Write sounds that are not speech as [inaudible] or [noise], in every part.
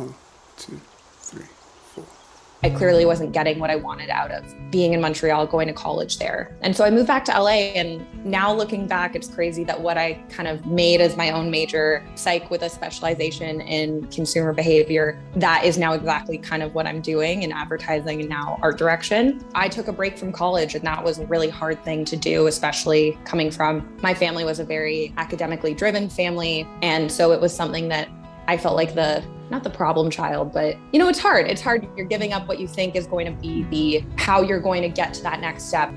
One, two, three, four. I clearly wasn't getting what I wanted out of being in Montreal, going to college there. And so I moved back to LA. And now looking back, it's crazy that what I kind of made as my own major, psych with a specialization in consumer behavior, that is now exactly kind of what I'm doing in advertising and now art direction. I took a break from college, and that was a really hard thing to do, especially coming from my family was a very academically driven family. And so it was something that I felt like the not the problem child, but you know, it's hard. It's hard. You're giving up what you think is going to be the how you're going to get to that next step.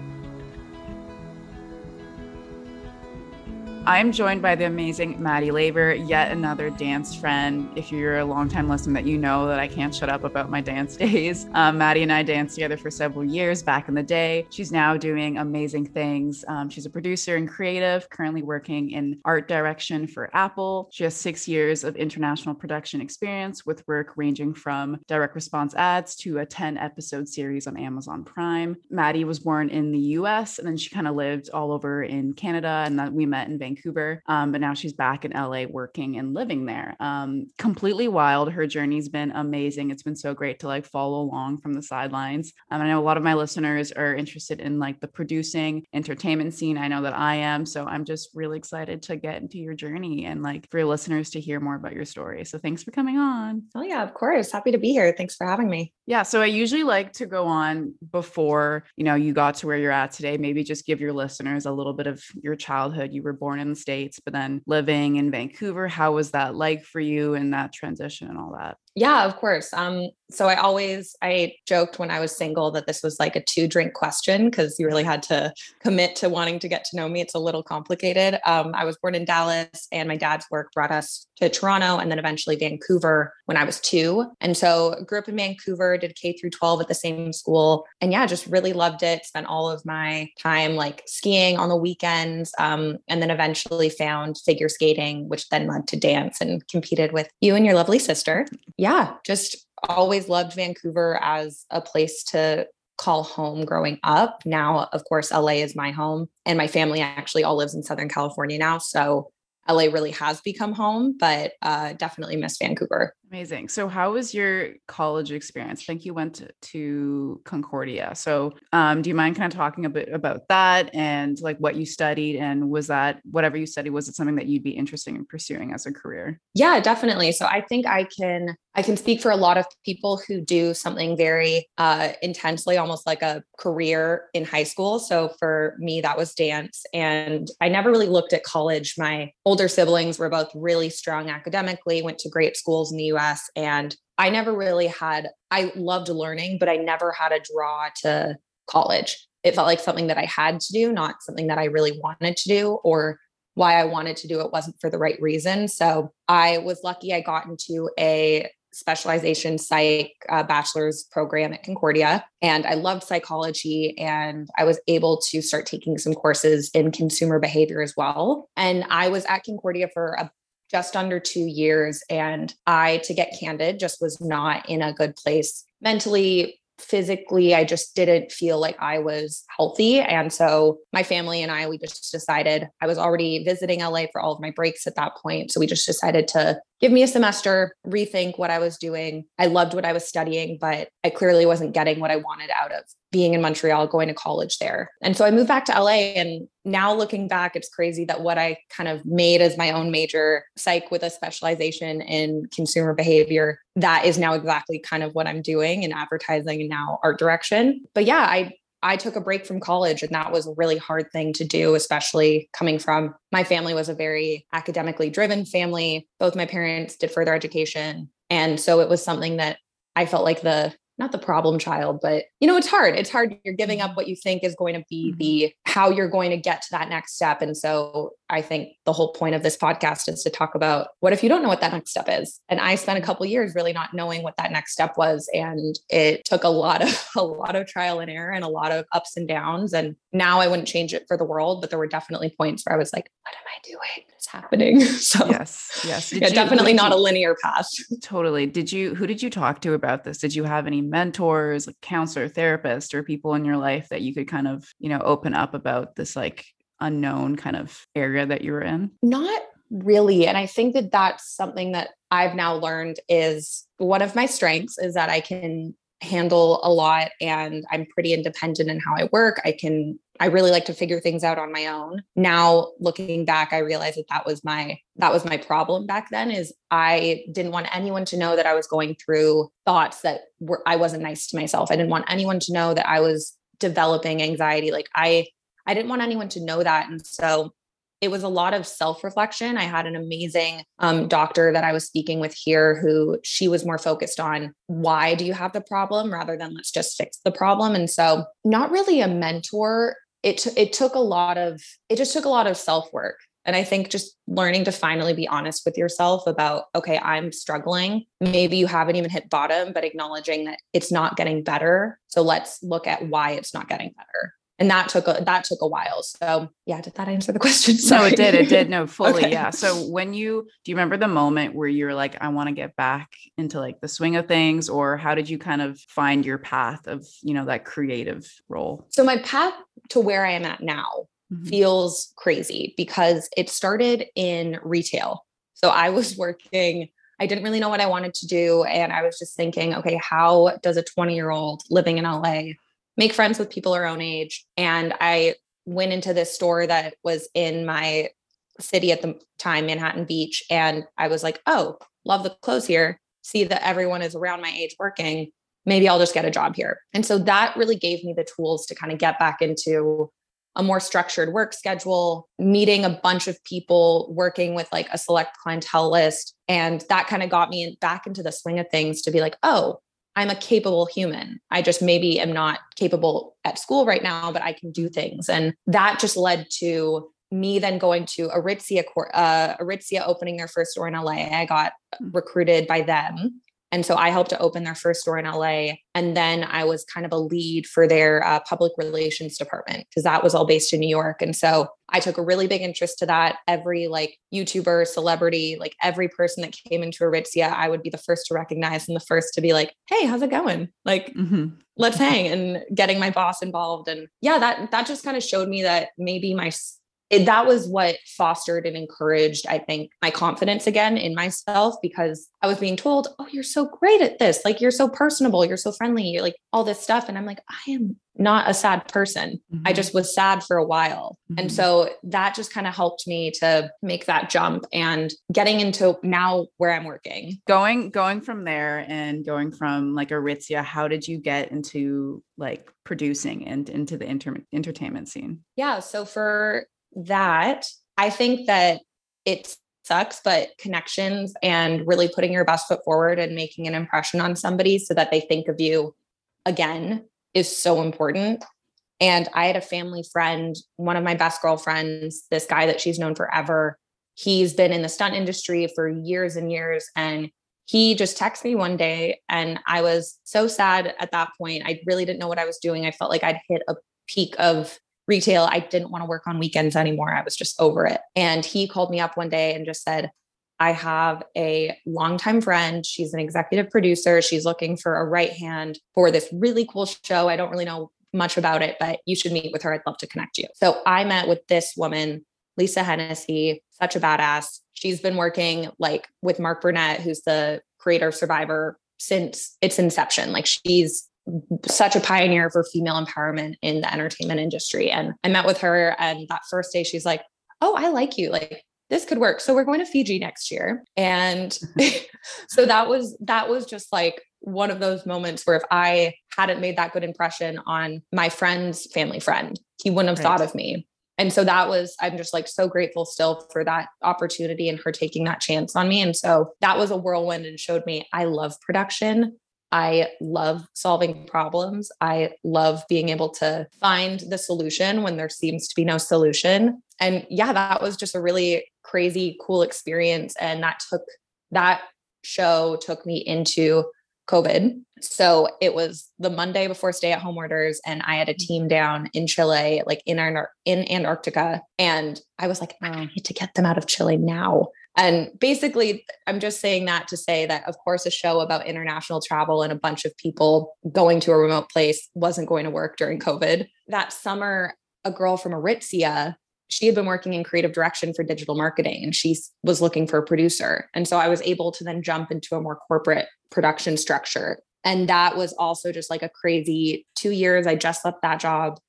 I'm joined by the amazing Maddie Labor, yet another dance friend. If you're a longtime listener, that you know that I can't shut up about my dance [laughs] days. Um, Maddie and I danced together for several years back in the day. She's now doing amazing things. Um, she's a producer and creative, currently working in art direction for Apple. She has six years of international production experience with work ranging from direct response ads to a 10 episode series on Amazon Prime. Maddie was born in the US and then she kind of lived all over in Canada and that we met in Vancouver Vancouver, um, but now she's back in LA working and living there. Um, completely wild. Her journey's been amazing. It's been so great to like follow along from the sidelines. Um, I know a lot of my listeners are interested in like the producing entertainment scene. I know that I am. So I'm just really excited to get into your journey and like for your listeners to hear more about your story. So thanks for coming on. Oh, yeah, of course. Happy to be here. Thanks for having me. Yeah. So I usually like to go on before, you know, you got to where you're at today. Maybe just give your listeners a little bit of your childhood. You were born in the States, but then living in Vancouver, how was that like for you and that transition and all that? Yeah, of course. Um, so I always I joked when I was single that this was like a two drink question because you really had to commit to wanting to get to know me. It's a little complicated. Um, I was born in Dallas, and my dad's work brought us to Toronto and then eventually Vancouver when I was two. And so grew up in Vancouver, did K through 12 at the same school, and yeah, just really loved it. Spent all of my time like skiing on the weekends, um, and then eventually found figure skating, which then led to dance and competed with you and your lovely sister yeah, just always loved Vancouver as a place to call home growing up. Now, of course, LA is my home, and my family actually all lives in Southern California now. So LA really has become home, but uh, definitely miss Vancouver. Amazing. So, how was your college experience? I think you went to, Concordia. So, um, do you mind kind of talking a bit about that and like what you studied? And was that whatever you studied, was it something that you'd be interested in pursuing as a career? Yeah, definitely. So, I think I can I can speak for a lot of people who do something very uh, intensely, almost like a career in high school. So for me, that was dance. And I never really looked at college. My older siblings were both really strong academically, went to great schools in the US US. And I never really had, I loved learning, but I never had a draw to college. It felt like something that I had to do, not something that I really wanted to do or why I wanted to do it wasn't for the right reason. So I was lucky I got into a specialization psych uh, bachelor's program at Concordia. And I loved psychology and I was able to start taking some courses in consumer behavior as well. And I was at Concordia for a just under two years. And I, to get candid, just was not in a good place mentally, physically i just didn't feel like i was healthy and so my family and i we just decided i was already visiting la for all of my breaks at that point so we just decided to give me a semester, rethink what I was doing. I loved what I was studying, but I clearly wasn't getting what I wanted out of being in Montreal, going to college there. And so I moved back to LA. And now looking back, it's crazy that what I kind of made as my own major, psych with a specialization in consumer behavior, that is now exactly kind of what I'm doing in advertising and now art direction. But yeah, I I took a break from college and that was a really hard thing to do, especially coming from my family was a very academically driven family. Both my parents did further education. And so it was something that I felt like the not the problem child, but you know, it's hard. It's hard. You're giving up mm-hmm. what you think is going to be mm-hmm. the how you're going to get to that next step. And so I think the whole point of this podcast is to talk about what if you don't know what that next step is. And I spent a couple years really not knowing what that next step was. And it took a lot of [laughs] a lot of trial and error and a lot of ups and downs. And now I wouldn't change it for the world, but there were definitely points where I was like, what am I doing? Happening. [laughs] So yes, yes. yeah, you, definitely not you, a linear path. Totally. Did you who did you talk to about this? Did you have any mentors, like counselor, therapist, or people in your life that you could kind of, you know, open up about this like unknown kind of area that you were in? Not really. And I think that that's something that I've now learned is one of my strengths is that I can handle a lot and I'm pretty independent in how I work. I can I really like to figure things out on my own. Now looking back I realized that that was my that was my problem back then is I didn't want anyone to know that I was going through thoughts that were I wasn't nice to myself. I didn't want anyone to know that I was developing anxiety like I I didn't want anyone to know that and so it was a lot of self reflection. I had an amazing um, doctor that I was speaking with here who she was more focused on why do you have the problem rather than let's just fix the problem. And so, not really a mentor. It, t- it took a lot of, it just took a lot of self work. And I think just learning to finally be honest with yourself about, okay, I'm struggling. Maybe you haven't even hit bottom, but acknowledging that it's not getting better. So let's look at why it's not getting better and that took a that took a while so yeah did that answer the question Sorry. no it did it did no fully okay. yeah so when you do you remember the moment where you were like i want to get back into like the swing of things or how did you kind of find your path of you know that creative role so my path to where i am at now mm-hmm. feels crazy because it started in retail so i was [laughs] working I didn't really know what I wanted to do. And I was just thinking, okay, how does a 20 year old living in LA make friends with people our own age. And I went into this store that was in my city at the time, Manhattan Beach. And I was like, oh, love the clothes here. See that everyone is around my age working. Maybe I'll just get a job here. And so that really gave me the tools to kind of get back into a more structured work schedule, meeting a bunch of people, working with like a select clientele list. And that kind of got me back into the swing of things to be like, oh, I'm a capable human. I just maybe am not capable at school right now, but I can do things. And that just led to me then going to Aritzia, uh, Aritzia opening their first store in LA. I got hmm. recruited by them and so I helped to open their first store in LA. And then I was kind of a lead for their uh, public relations department because that was all based in New York. And so I took a really big interest to that. Every like YouTuber, celebrity, like every person that came into Aritzia, I would be the first to recognize and the first to be like, hey, how's it going? Like, mm-hmm. let's hang and getting my boss involved. And yeah, that that just kind of showed me that maybe my it, that was what fostered and encouraged, I think, my confidence again in myself because I was being told, Oh, you're so great at this. Like, you're so personable. You're so friendly. You're like all this stuff. And I'm like, I am not a sad person. Mm-hmm. I just was sad for a while. Mm-hmm. And so that just kind of helped me to make that jump and getting into now where I'm working. Going, going from there and going from like Aritzia, how did you get into like producing and into the inter- entertainment scene? Yeah. So for that, I think that it sucks, but connections and really putting your best foot forward and making an impression on somebody so that they think of you again is so important. And I had a family friend, one of my best girlfriends, this guy that she's known forever. He's been in the stunt industry for years and years. And he just texted me one day. And I was so sad at that point. I really didn't know what I was doing. I felt like I'd hit a peak of retail. I didn't want to work on weekends anymore. I was just over it. And he called me up one day and just said, I have a longtime friend. She's an executive producer. She's looking for a right hand for this really cool show. I don't really know much about it, but you should meet with her. I'd love to connect you. So I met with this woman, Lisa Hennessy, such a badass. She's been working like with Mark Burnett, who's the creator Survivor since its inception. Like she's such a pioneer for female empowerment in the entertainment industry. And I met with her, and that first day, she's like, Oh, I like you. Like, this could work. So we're going to Fiji next year. And [laughs] [laughs] so that was that was just like one of those moments where if I hadn't made that good impression on my friend's family friend, he wouldn't have right. thought of me. And so that was, I'm just like so grateful still for that opportunity and her taking that chance on me. And so that was a whirlwind and showed me I love production. I love solving problems. I love being able to find the solution when there seems to be no solution. And yeah, that was just a really crazy, cool experience. And that took that show took me into COVID. So it was the Monday before stay at home orders, and I had a mm. team down in Chile, like in our in Antarctica. And I was like, I need to get them out of Chile now. And basically, I'm just saying that to say that, of course, a show about international travel and a bunch of people going to a remote place wasn't going to work during COVID. That summer, a girl from Aritzia, she had been working in creative direction for digital marketing and she was looking for a producer. And so I was able to then jump into a more corporate production structure. And that was also just like a crazy two years. I just left that job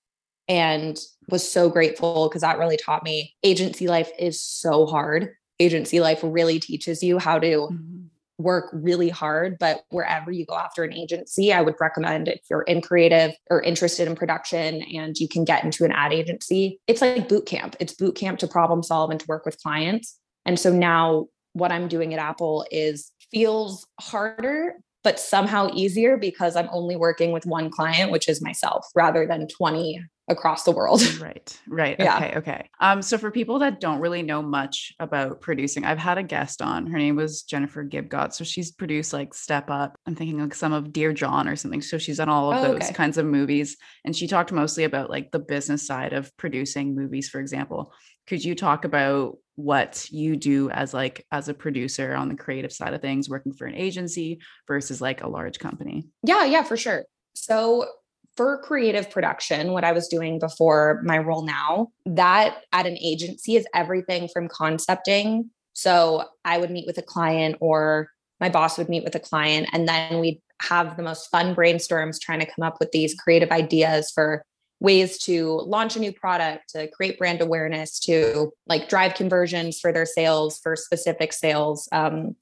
and was so grateful because that really taught me agency life is so hard. Agency life really teaches you how to mm-hmm. work really hard. But wherever you go after an agency, I would recommend if you're in creative or interested in production and you can get into an ad agency, it's like boot camp. It's boot camp to problem solve and to work with clients. And so now what I'm doing at Apple is feels harder, but somehow easier because I'm only working with one client, which is myself, rather than 20 across the world. [laughs] Right. Right. Yeah. Okay. Okay. Um, so for people that don't really know much about producing, I've had a guest on. Her name was Jennifer Gibgot. So she's produced like Step Up. I'm thinking like some of Dear John or something. So she's done all of oh, those okay. kinds of movies. And she talked mostly about like the business side of producing movies, for example. Could you talk about what you do as like as a producer on the creative side of things, working for an agency versus like a large company? Yeah, yeah, for sure. So for creative production, what I was doing before my role now, that at an agency is everything from concepting. So I would meet with a client or my boss would meet with a client and then we'd have the most fun brainstorms trying to come up with these creative ideas for ways to launch a new product, to create brand awareness, to like drive conversions for their sales, for specific sales. Um,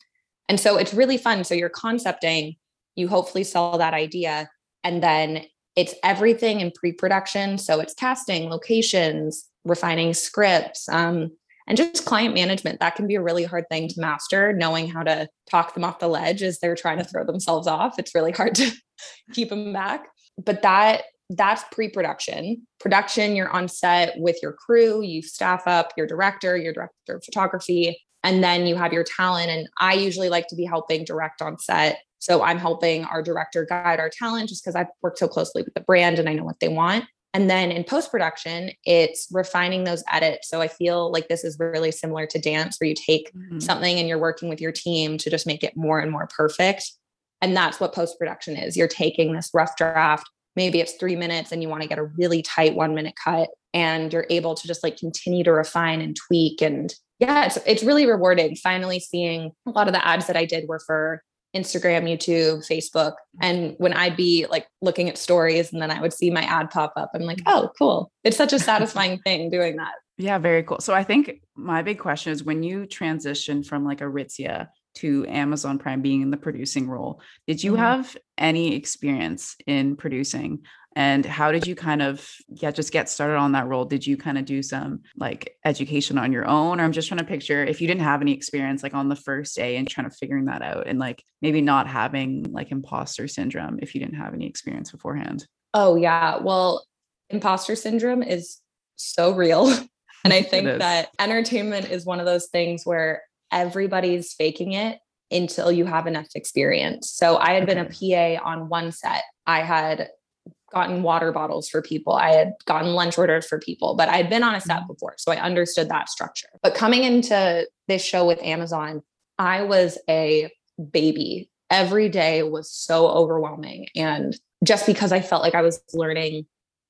and so it's really fun. So you're concepting, you hopefully sell that idea. And then it's everything in pre-production. So it's casting locations refining scripts um, and just client management. That can be a really hard thing to master. Knowing how to talk them off the ledge as they're trying to throw themselves off it's really hard to [laughs] keep them back. But that that's pre-production. Production you're on set with your crew you staff up your director your director of photography and then you have your talent. And i usually like to be helping direct on set so I'm helping our director guide our talent just because I've worked so closely with the brand and I know what they want. And then in post production, it's refining those edits. So I feel like this is really similar to dance, where you take mm-hmm. something and you're working with your team to just make it more and more perfect. And that's what post production is. You're taking this rough draft, maybe it's three minutes, and you want to get a really tight one minute cut. And you're able to just like continue to refine and tweak. And yeah, it's, it's really rewarding finally seeing a lot of the ads that I did were for Instagram, YouTube, Facebook. And when I'd be like looking at stories and then I would see my ad pop up, I'm like, oh, cool. It's such a satisfying thing doing that. Yeah, very cool. So I think my big question is when you transition from like Aritzia to Amazon Prime being in the producing role, did you mm-hmm. have any experience in producing? And how did you kind of yeah just get started on that role? Did you kind of do some like education on your own? Or i'm just trying to picture if you didn't have any experience like on the first day and trying to figuring that out and like maybe not having like imposter syndrome if you didn't have any experience beforehand. Oh yeah. Well imposter syndrome is so real. [laughs] And i [laughs] think that entertainment is one of those things where everybody's faking it until you have enough experience. So i had okay. been a pa on one set. I had gotten water bottles for people. I had gotten lunch orders for people, but I had been on a set mm-hmm. before. So I understood that structure. But coming into this show with Amazon, I was a baby. Every day was so overwhelming. And just because I felt like I was learning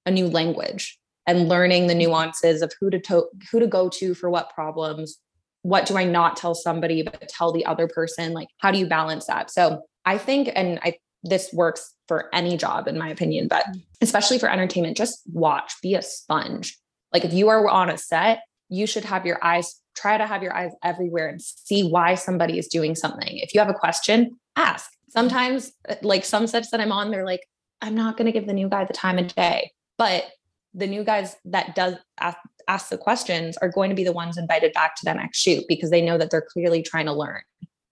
a new language and learning the nuances of who to, to who to go to for what problems, what do I not tell somebody but tell the other person? Like, how do you balance that? So I think, and I this works for any job, in my opinion, but mm. especially for entertainment, just watch, be a sponge. Like if you are on a set, you should have your eyes, try to have your eyes everywhere and see why somebody is doing something. If you have a question, ask. Sometimes, uh, like some sets that I'm on, they're like, I'm not going to give the new guy the time of day. But the new guys that does ask, ask the questions are going to be the ones invited back to the next shoot because they know that they're clearly trying to learn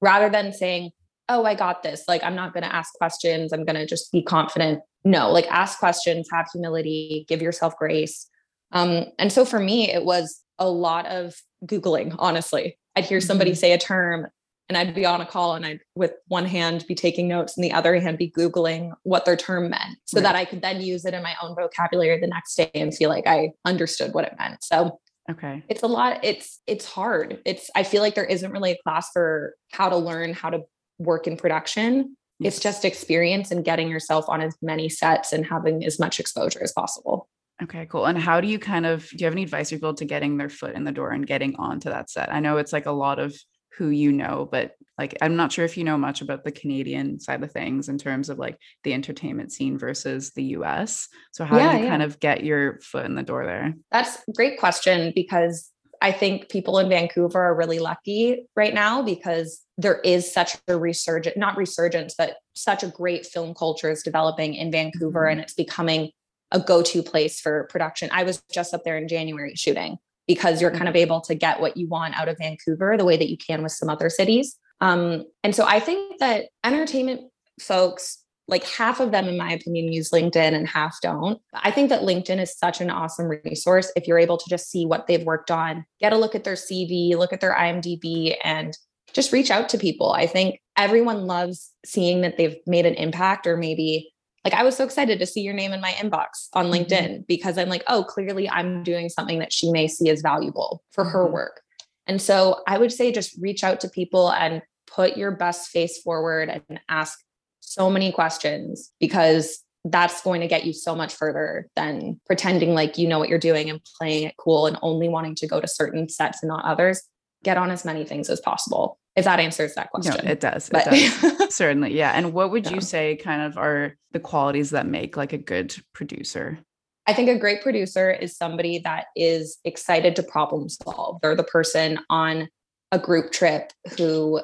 rather than saying, oh, I got this. Like, I'm not going to ask questions. I'm going to just be confident. No, like, ask questions, have humility, give yourself grace. Um, and so for me, it was a lot of Googling, honestly. I'd hear somebody mm-hmm. say a term and I'd be on a call and I'd, with one hand, be taking notes and the other hand, be Googling what their term meant so right. that I could then use it in my own vocabulary the next day and feel like I understood what it meant. So Okay. It's a lot. It's it's hard. It's I feel like there isn't really a class for how to learn how to work in production. It's just experience and getting yourself on as many sets and having as much exposure as possible. Okay, cool. And how do you kind of do you have any advice for people to getting their foot in the door and getting onto that set? I know it's like a lot of who you know, but like I'm not sure if you know much about the Canadian side of things in terms of like the entertainment scene versus the US. So how Yeah, do you yeah. kind of get your foot in the door there? That's a great question because I think people in Vancouver are really lucky right now because there is such a resurgence, not resurgence, but such a great film culture is developing in Vancouver Mhm. and it's becoming a go-to place for production. I was just up there in January shooting because you're kind of able to get what you want out of Vancouver the way that you can with some other cities. Um, and so I think that entertainment folks like half of them in my opinion use linkedin and half don't i think that linkedin is such an awesome resource if you're able to just see what they've worked on get a look at their cv look at their imdb and just reach out to people i think everyone loves seeing that they've made an impact or maybe like i was so excited to see your name in my inbox on Mhm. linkedin because i'm like oh clearly i'm doing something that she may see as valuable for her Mhm. work and so i would say just reach out to people and put your best face forward and ask so many questions because that's going to get you so much further than pretending like you know what you're doing and playing it cool and only wanting to go to certain sets and not others. Get on as many things as possible. If that answers that No, question. it does. It but does. [laughs] Certainly. Yeah. And what would Yeah. you say kind of are the qualities that make like a good producer? I think a great producer is somebody that is excited to problem solve. They're the person on a group trip who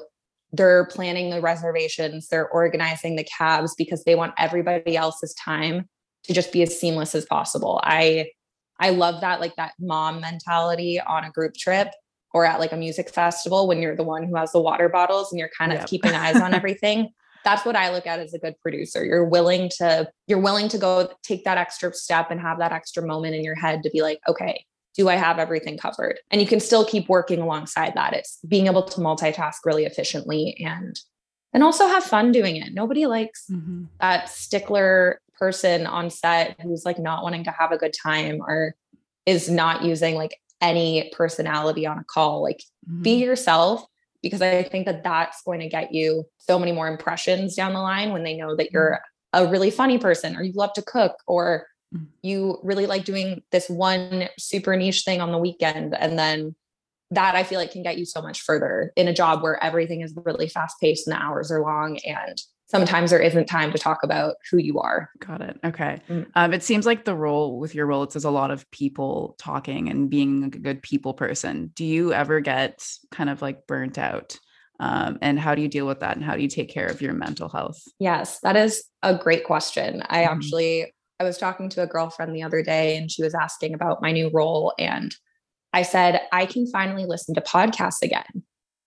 they're planning the reservations, they're organizing the cabs because they want everybody else's time to just be as seamless as possible. I I love that like that mom mentality on a group trip or at like a music festival when you're the one who has the water bottles and you're kind of Yep. keeping eyes on [laughs] everything that's what I look at as a good producer. You're willing to you're willing to go take that extra step and have that extra moment in your head to be like, okay, do I have everything covered? And you can still keep working alongside that. It's being able to multitask really efficiently and and also have fun doing it. Nobody likes Mhm. that stickler person on set who's like not wanting to have a good time or is not using like any personality on a call. Like be Mhm. yourself because I think that that's going to get you so many more impressions down the line when they know that you're a really funny person or you love to cook or Mm. you really like doing this one super niche thing on the weekend and then that I feel like can get you so much further in a job where everything is really fast paced and the hours are long and sometimes there isn't time to talk about who you are. Got it. Okay. Mm. Um, it seems like the role with your role, it says a lot of people talking and being a good people person. Do you ever get kind of like burnt out? Um, and how do you deal with that? And how do you take care of your mental health? Yes, that is a great question. I Mhm. actually I was talking to a girlfriend the other day and she was asking about my new role and I said I can finally listen to podcasts again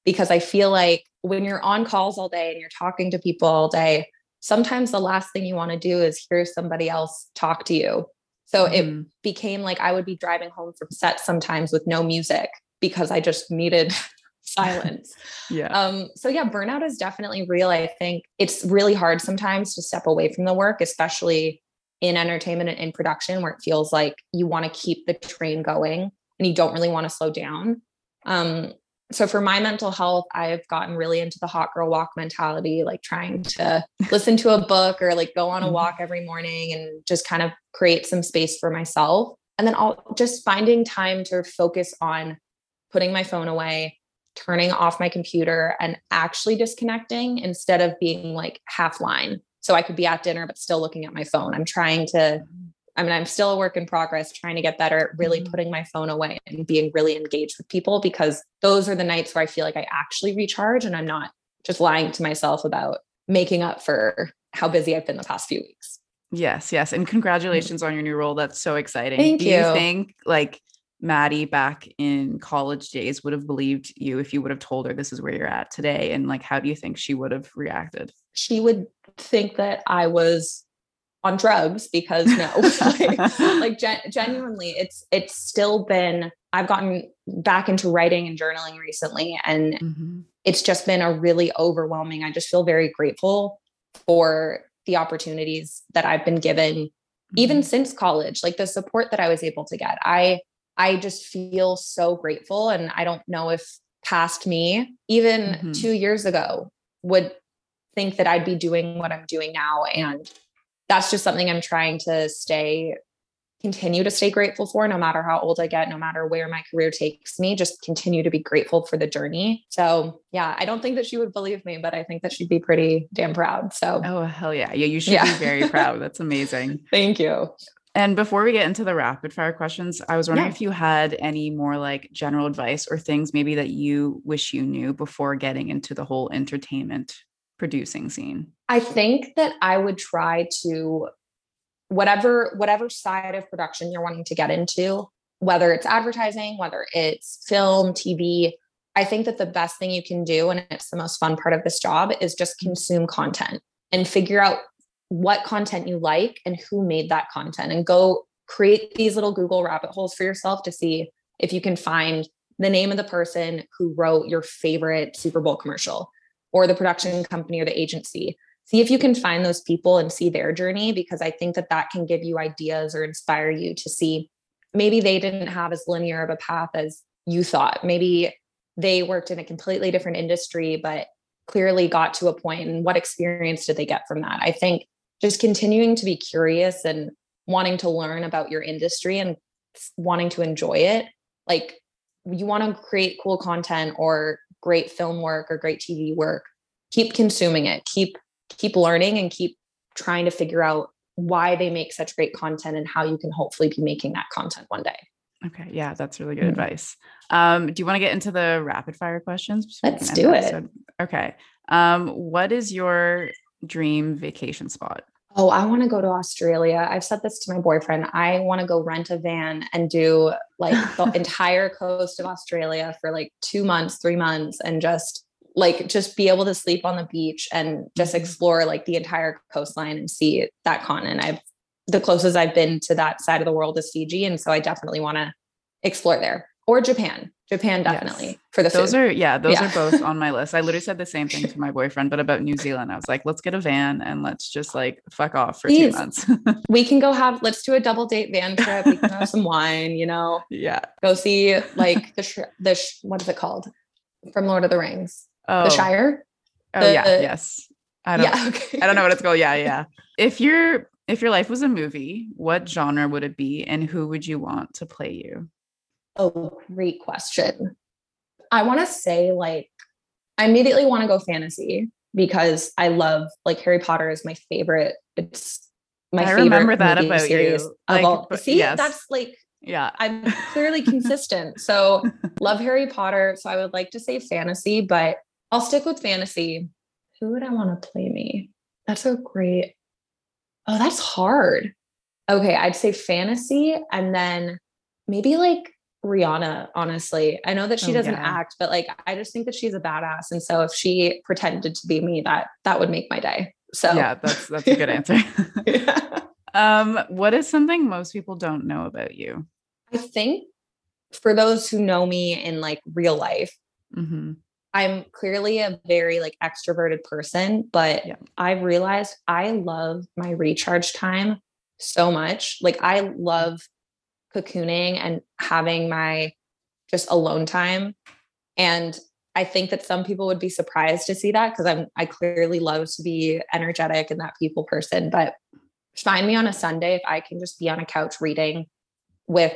because I feel like when you're on calls all day and you're talking to people all day, sometimes the last thing you want to do is hear somebody else talk to you. So it Mhm. became like I would be driving home from set sometimes with no music because I just needed [laughs] silence. [laughs] yeah. Um, so yeah, burnout is definitely real. I think it's really hard sometimes to step away from the work, especially in entertainment and in production, where it feels like you want to keep the train going and you don't really want to slow down. Um, so for my mental health, I've gotten really into the hot girl walk mentality, like trying to [laughs] listen to a book or like go on a Mhm. walk every morning and just kind of create some space for myself. And then I'll just finding time to focus on putting my phone away, turning off my computer and actually disconnecting instead of being like half line. So I could be at dinner, but still looking at my phone. I'm trying to, I mean, I'm still a work in progress, trying to get better at really Mhm. putting my phone away and being really engaged with people because those are the nights where I feel like I actually recharge and I'm not just lying to myself about making up for how busy I've been the past few weeks. Yes, yes. And congratulations on your new role. That's so exciting. Thank Do you you. think like Maddie back in college days would have believed you if you would have told her this is where you're at today? And like, how do you think she would have reacted? She would think that I was on drugs because no, [laughs] like, [laughs] like gen- genuinely, it's it's still been. I've gotten back into writing and journaling recently, and Mhm. it's just been a really overwhelming. I just feel very grateful for the opportunities that I've been given, even Mhm. since college, like the support that I was able to get. I I just feel so grateful, and I don't know if past me, even Mhm. two years ago, would think that I'd be doing what I'm doing now, and that's just something I'm trying to stay continue to stay grateful for no matter how old I get, no matter where my career takes me, just continue to be grateful for the journey. So, yeah, I don't think that she would believe me, but I think that she'd be pretty damn proud. So, oh, hell yeah. Yeah, you should yeah. be very [laughs] proud. That's amazing. Thank you. And before we get into the rapid fire questions, I was wondering yeah. if you had any more like general advice or things maybe that you wish you knew before getting into the whole entertainment producing scene. I think that I would try to whatever whatever side of production you're wanting to get into, whether it's advertising, whether it's film, TV, I think that the best thing you can do and it's the most fun part of this job is just consume content and figure out what content you like and who made that content and go create these little Google rabbit holes for yourself to see if you can find the name of the person who wrote your favorite Super Bowl commercial or the production company or the agency. See if you can find those people and see their journey because I think that that can give you ideas or inspire you to see maybe they didn't have as linear of a path as you thought. Maybe they worked in a completely different industry, but clearly got to a point and what experience did they get from that? I think just continuing to be curious and wanting to learn about your industry and wanting to enjoy it. Like you want to create cool content or great film work or great TV work, keep consuming it, keep keep learning and keep trying to figure out why they make such great content and how you can hopefully be making that content one day. Okay, yeah, that's really good mm-hmm. advice. Um, do you want to get into the rapid fire questions? Let's do it. Okay. Um, what is your dream vacation spot? Oh, I want to go to Australia. I've said this to my boyfriend. I want to go rent a van and do like the [laughs] entire coast of Australia for like two months, three months, and just like just be able to sleep on the beach and just mm-hmm. explore like the entire coastline and see that continent. I've the closest I've been to that side of the world is Fiji. And so I definitely want to explore there or Japan. Japan definitely yes. for the those food. are yeah those yeah. are both [laughs] on my list. I literally said the same thing to my boyfriend, but about New Zealand, I was like, let's get a van and let's just like fuck off for Please. two months. [laughs] we can go have [laughs] let's do a double date van trip. We can have some wine, you know. Yeah. Go see like the sh- the sh- what is it called from Lord of the Rings? Oh. The Shire. Oh the, yeah, yes. I don't. Yeah, okay. I don't know what it's called. Yeah, yeah. If your if your life was a movie, what genre would it be, and who would you want to play you? Oh, great question. I want to say like I immediately want to go fantasy because I love like Harry Potter is my favorite. It's my I favorite. remember that about series you. Like, all, see, yes. that's like yeah, I'm clearly [laughs] consistent. So [laughs] love Harry Potter. So I would like to say fantasy, but I'll stick with fantasy. Who would I want to play me? That's so great. Oh, that's hard. Okay, I'd say fantasy and then maybe like Rihanna, honestly. I know that she oh, doesn't yeah. act, but like I just think that she's a badass. And so if she pretended to be me, that that would make my day. So yeah, that's that's a good answer. [laughs] yeah. Um, what is something most people don't know about you? I think for those who know me in like real life, mm-hmm. I'm clearly a very like extroverted person, but yeah. I've realized I love my recharge time so much. Like I love cocooning and having my just alone time. And I think that some people would be surprised to see that because I'm I clearly love to be energetic and that people person. But find me on a Sunday if I can just be on a couch reading with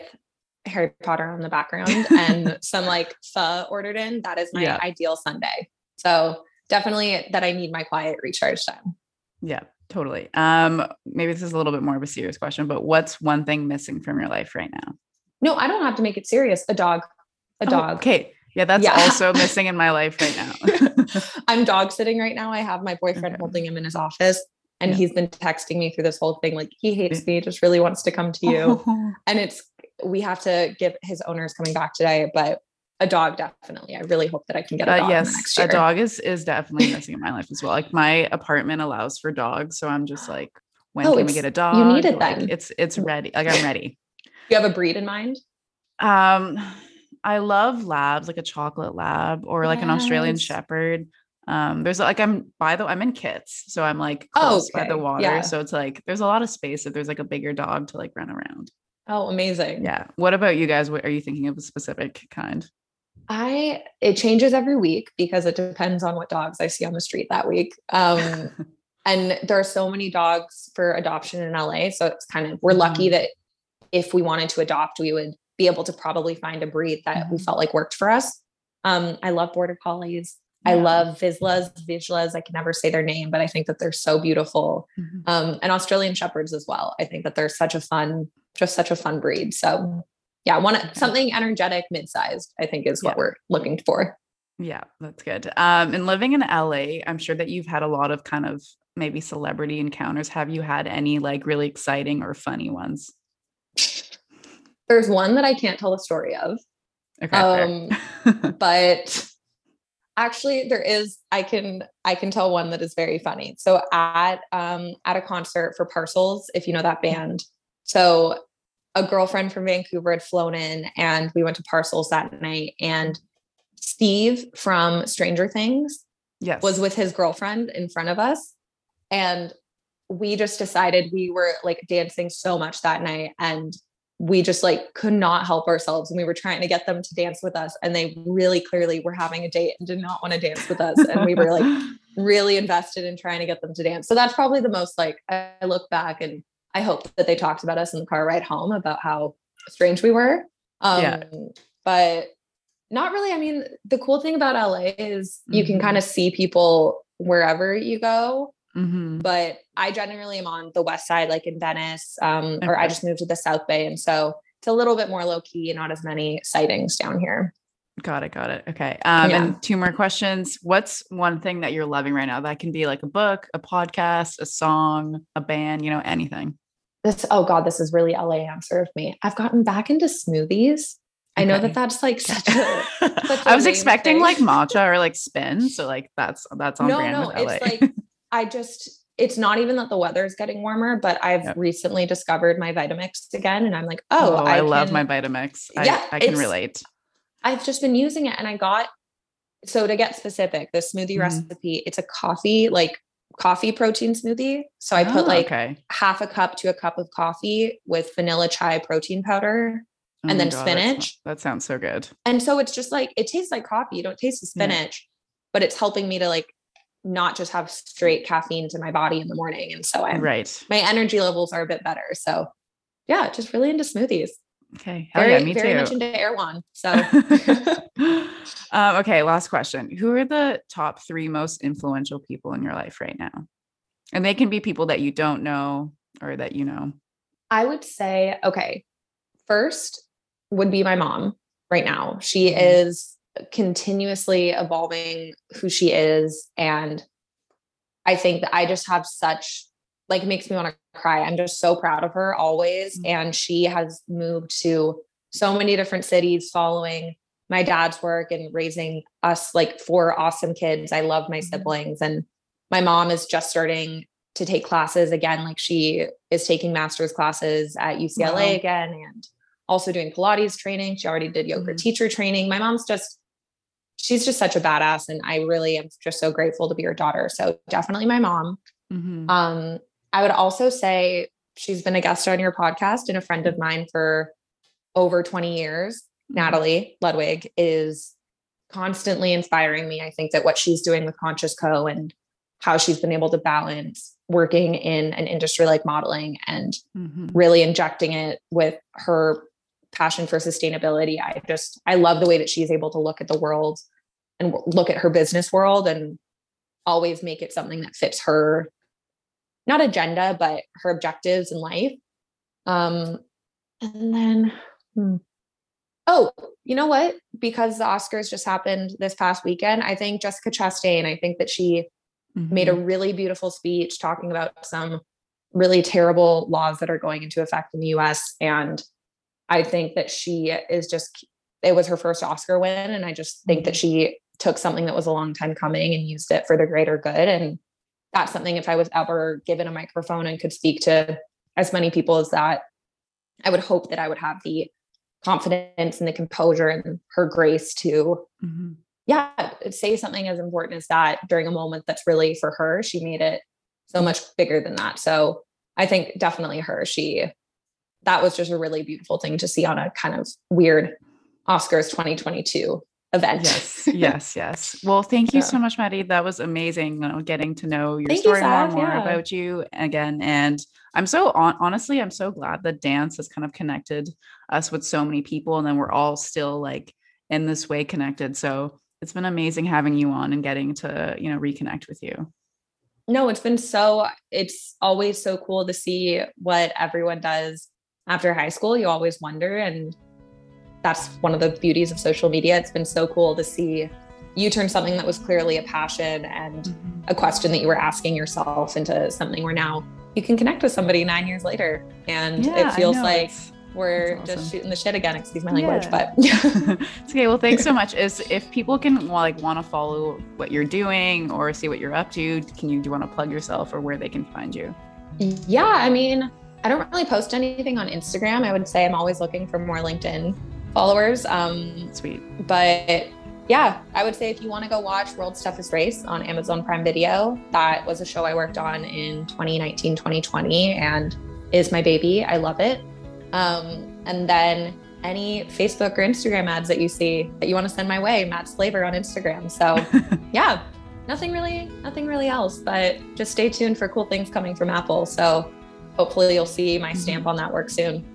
Harry Potter on the background [laughs] and some like pho ordered in. That is my yeah. ideal Sunday. So definitely that I need my quiet recharge time. Yeah. Totally. Um, maybe this is a little bit more of a serious question, but what's one thing missing from your life right now? No, I don't have to make it serious. A dog. A oh, dog. Okay. Yeah, that's yeah. also [laughs] missing in my life right now. [laughs] I'm dog sitting right now. I have my boyfriend okay. holding him in his office and yeah. he's been texting me through this whole thing like he hates me, just really wants to come to you. [laughs] and it's we have to give his owners coming back today, but a dog definitely. I really hope that I can get a uh, dog. Uh, yes, a dog is [laughs] is definitely missing in my life as well. Like my apartment allows for dogs, so I'm just like, when oh, can we get a dog? You need it like, then. It's it's ready. Like I'm ready. you have a breed in mind? Um, I love labs, like a chocolate lab or like yes. an Australian Shepherd. Um, there's like I'm by the I'm in Kits, so I'm like close oh, okay. by the water. Yeah. So it's like there's a lot of space if there's like a bigger dog to like run around. Oh, amazing. Yeah. What about you guys? What are you thinking of a specific kind? I it changes every week because it depends on what dogs I see on the street that week. Um, [laughs] and there are so many dogs for adoption in LA, so it's kind of we're lucky mm-hmm. that if we wanted to adopt, we would be able to probably find a breed that we Mhm. felt like worked for us. Um, I love border collies. I love Vizslas, Vizslas. I can never say their name, but I think that they're so beautiful. Mhm. Um, and Australian shepherds as well. I think that they're such a fun, just such a fun breed. So yeah, one something energetic, mid-sized, I think is what Yeah. we're looking for. Yeah, that's good. Um, and living in LA, I'm sure that you've had a lot of kind of maybe celebrity encounters. Have you had any like really exciting or funny ones? There's one that I can't tell the story of. Okay. Um, [laughs] but actually there is i can i can tell one that is very funny so at um at a concert for parcels if you know that band so a girlfriend from vancouver had flown in and we went to parcels that night and steve from stranger things yes. was with his girlfriend in front of us and we just decided we were like dancing so much that night and we just like could not help ourselves and we were trying to get them to dance with us and they really clearly were having a date and did not want to dance with us and we were like [laughs] really invested in trying to get them to dance so that's probably the most like i look back and i hope that they talked about us in the car ride home about how strange we were um Yeah. but not really i mean the cool thing about la is you can Mhm. kind of see people wherever you go Mhm. but I generally am on the west side, like in Venice, um, or I just moved to the South Bay. And so it's a little bit more low key and not as many sightings down here. Got it. Got it. Okay. Um, Yeah. and two more questions. What's one thing that you're loving right now? That can be like a book, a podcast, a song, a band, you know, anything. This, oh God, this is really LA answer of me. I've gotten back into smoothies. I know that that's like such a, [laughs] such I a was expecting thing. like matcha or like spin. So like that's that's on no, brand no, with LA. it's like, [laughs] I just, it's not even that the weather is getting warmer, but I've Yep. recently discovered my Vitamix again. And I'm like, oh, I, love can- my Vitamix. I, Yeah, I can relate. I've just been using it and I got so to get specific, the smoothie Mhm. recipe, it's a coffee, like coffee protein smoothie. So I put Oh, like okay. half a cup to a cup of coffee with vanilla chai protein powder. Oh and then God, spinach. That sounds so good. And so it's just like it tastes like coffee. You don't taste the Yeah. spinach, but it's helping me to like not just have straight caffeine to my body in the morning. And so I'm Right. my energy levels are a bit better. So yeah, just really into smoothies. Okay. Hell Very, yeah, me very too. much into Erewhon. So [laughs] um, okay, last question. Who are the top three most influential people in your life right now? And they can be people that you don't know or that you know. I would say, okay, first would be my mom right now. She Mhm. is continuously evolving who she is. And I think that I just have such, like, makes me want to cry. I'm just so proud of her always. Mhm. And she has moved to so many different cities following my dad's work and raising us like four awesome kids. I love my Mhm. siblings. And my mom is just starting to take classes again. Like she is taking master's classes at UCLA Wow. again and also doing Pilates training. She already did yoga Mhm. teacher training. My mom's just, she's just such a badass. And I really am just so grateful to be her daughter. So definitely my mom. Mhm. Um, I would also say she's been a guest on your podcast and a friend of mine for over 20 years. Mhm. Natalie Ludwig is constantly inspiring me. I think that what she's doing with Conscious Co and how she's been able to balance working in an industry like modeling and Mhm. really injecting it with her passion for sustainability. I just, I love the way that she's able to look at the world and look at her business world and always make it something that fits her, not agenda, but her objectives in life. Um, and then, hmm. oh, you know what? Because the Oscars just happened this past weekend, I think Jessica Chastain, I think that she made a Mhm. really beautiful speech talking about some really terrible laws that are going into effect in the US. And I think that she is just, it was her first Oscar win. And I just think that Mhm. she took something that was a long time coming and used it for the greater good. And that's something, if I was ever given a microphone and could speak to as many people as that, I would hope that I would have the confidence and the composure and her grace to Mhm. yeah, say something as important as that during a moment that's really for her. She made it so much bigger than that. So I think definitely her. She that was just a really beautiful thing to see on a kind of weird Oscars 2022 event. Yes, [laughs] yes, yes. Well, thank you Yeah. so much, Maddie. That was amazing. You know, getting to know your Thank you, story more and Sav. more Yeah. about you again. And I'm so hon- honestly, I'm so glad that dance has kind of connected us with so many people, and then we're all still like in this way connected. So it's been amazing having you on and getting to you know reconnect with you. no, it's been so, it's always so cool to see what everyone does after high school. You always wonder. And that's one of the beauties of social media. It's been so cool to see you turn something that was clearly a passion and mm-hmm. a question that you were asking yourself into something where now you can connect with somebody nine years later. And Yeah, it feels like we're That's just shooting the shit again. Excuse my language, Yeah. but [laughs] it's okay. Well, thanks so [laughs] much. Is if people can like want to follow what you're doing or see what you're up to, can you do you want to plug yourself or where they can find you? yeah, I mean, I don't really post anything on Instagram. I would say I'm always looking for more LinkedIn followers. Um, Sweet. but yeah, I would say if you want to go watch World's Toughest Race on Amazon Prime Video, that was a show I worked on in 2019, 2020, and is my baby. I love it. Um, and then any Facebook or Instagram ads that you see that you want to send my way, Matt Slaver on Instagram. So [laughs] yeah, nothing really, nothing really else, but just stay tuned for cool things coming from Apple. So hopefully you'll see my stamp on that work soon.